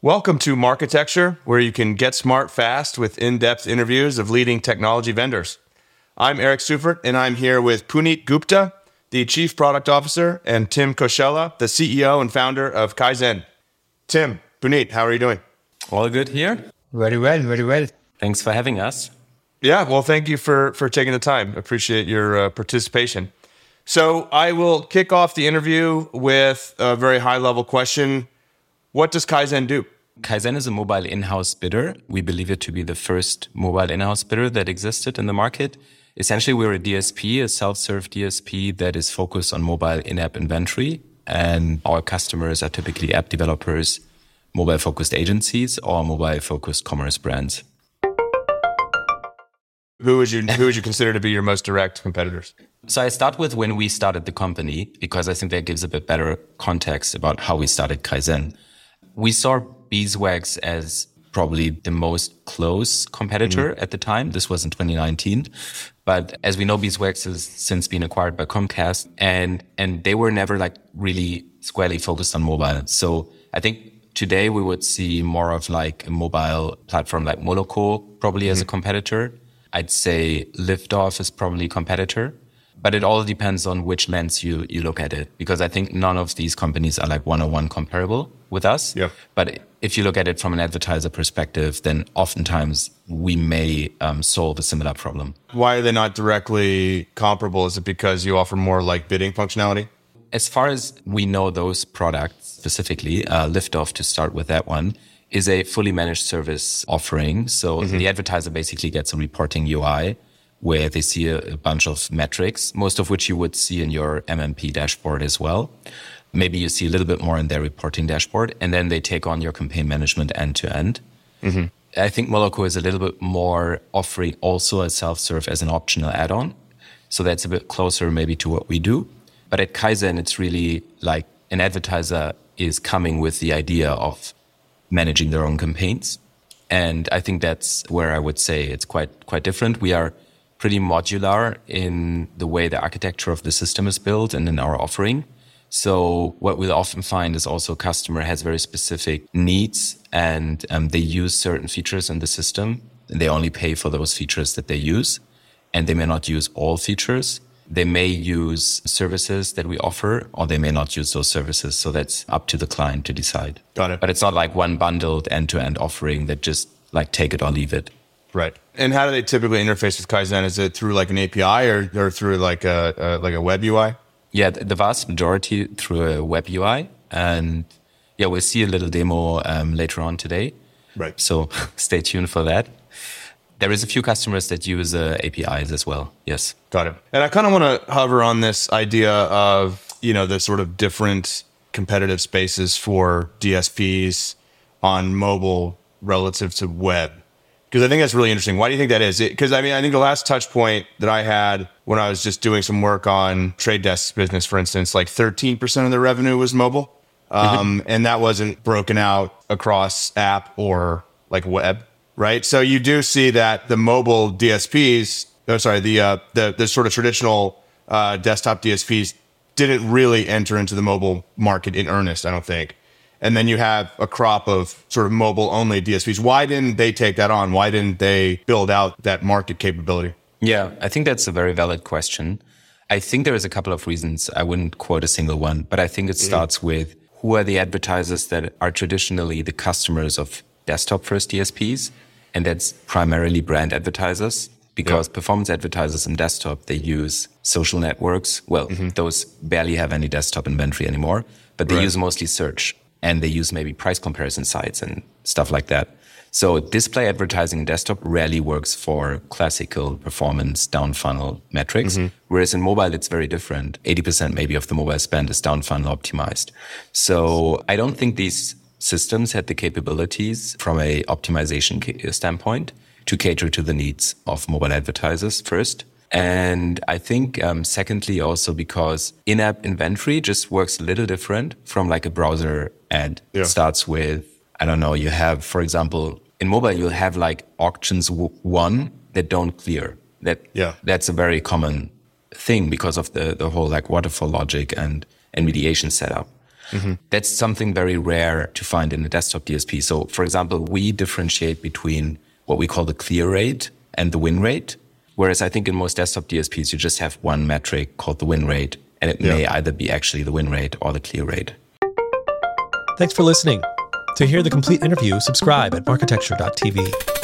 Welcome to Marketecture, where you can get smart fast with in depth interviews of leading technology vendors. I'm Eric Seufert, and I'm here with Puneet Gupta, the Chief Product Officer, and Tim Koschella, the CEO and founder of Kayzen. Tim, Puneet, how are you doing? All good here. Very well, very well. Thanks for having us. Yeah, well, thank you for for taking the time. Appreciate your uh, participation. So I will kick off the interview with a very high level question what does Kayzen do? Kayzen is a mobile in-house bidder. We believe it to be the first mobile in-house bidder that existed in the market. Essentially, we're a DSP, a self-serve DSP that is focused on mobile in-app inventory. And our customers are typically app developers, mobile focused agencies or mobile focused commerce brands. Who would you who would you consider to be your most direct competitors? So I start with when we started the company because I think that gives a bit better context about how we started Kayzen we saw beeswax as probably the most close competitor mm-hmm. at the time. This was in 2019. But as we know, beeswax has since been acquired by Comcast and, and they were never like really squarely focused on mobile. So I think today we would see more of like a mobile platform like Moloco probably mm-hmm. as a mm-hmm. competitor. I'd say Liftoff is probably a competitor but it all depends on which lens you, you look at it because I think none of these companies are like one on one comparable with us. Yeah. But if you look at it from an advertiser perspective, then oftentimes we may um, solve a similar problem. Why are they not directly comparable? Is it because you offer more like bidding functionality? As far as we know, those products specifically, uh, Liftoff to start with that one, is a fully managed service offering. So mm-hmm. the advertiser basically gets a reporting UI where they see a, a, bunch of metrics, most of which you would see in your MMP dashboard as well. Maybe you see a little bit more in their reporting dashboard, and then they take on your campaign management end to end. Mm-hmm. I think Moloco is a little bit more offering also a self serve as an optional add on. So that's a bit closer maybe to what we do. But at Kayzen, it's really like an advertiser is coming with the idea of managing their own campaigns. And I think that's where I would say it's quite, quite different. We are pretty modular in the way the architecture of the system is built and in our offering. So what we'll often find is also a customer has very specific needs and um, they use certain features in the system and they only pay for those features that they use and they may not use all features. They may use services that we offer or they may not use those services. So that's up to the client to decide. Got it. But it's not like one bundled end to end offering that just like take it or leave it. Right. And how do they typically interface with Kayzen? Is it through like an API or, or through like a, a like a web UI? Yeah, the vast majority through a web UI, and yeah, we'll see a little demo um, later on today. Right. So stay tuned for that. There is a few customers that use uh, APIs as well. Yes. Got it. And I kind of want to hover on this idea of you know the sort of different competitive spaces for DSPs on mobile relative to web because I think that's really interesting. Why do you think that is? Because I mean, I think the last touch point that I had when I was just doing some work on Trade Desk's business, for instance, like 13% of the revenue was mobile. Um, and that wasn't broken out across app or like web, right? So you do see that the mobile DSPs, oh, sorry, the, uh, the, the sort of traditional uh, desktop DSPs didn't really enter into the mobile market in earnest, I don't think and then you have a crop of sort of mobile only DSPs. Why didn't they take that on? Why didn't they build out that market capability? Yeah, I think that's a very valid question. I think there is a couple of reasons. I wouldn't quote a single one, but I think it mm-hmm. starts with who are the advertisers that are traditionally the customers of desktop first DSPs? And that's primarily brand advertisers because performance advertisers in desktop, they use social networks. Well, mm-hmm. those barely have any desktop inventory anymore, but they right. use mostly search and they use maybe price comparison sites and stuff like that. So display advertising in desktop rarely works for classical performance down funnel metrics. Mm-hmm. Whereas in mobile, it's very different. 80% maybe of the mobile spend is down funnel optimized. So I don't think these systems had the capabilities from a optimization standpoint to cater to the needs of mobile advertisers first. And I think, um, secondly, also because in-app inventory just works a little different from like a browser ad. Yeah. It starts with, I don't know, you have, for example, in mobile, you'll have like auctions one that don't clear. That, yeah. that's a very common thing because of the, the whole like waterfall logic and, and mediation setup. Mm-hmm. That's something very rare to find in a desktop DSP. So, for example, we differentiate between what we call the clear rate and the win rate. Whereas I think in most desktop DSPs, you just have one metric called the win rate, and it Yeah. may either be actually the win rate or the clear rate. Thanks for listening. To hear the complete interview, subscribe at marketecture.tv.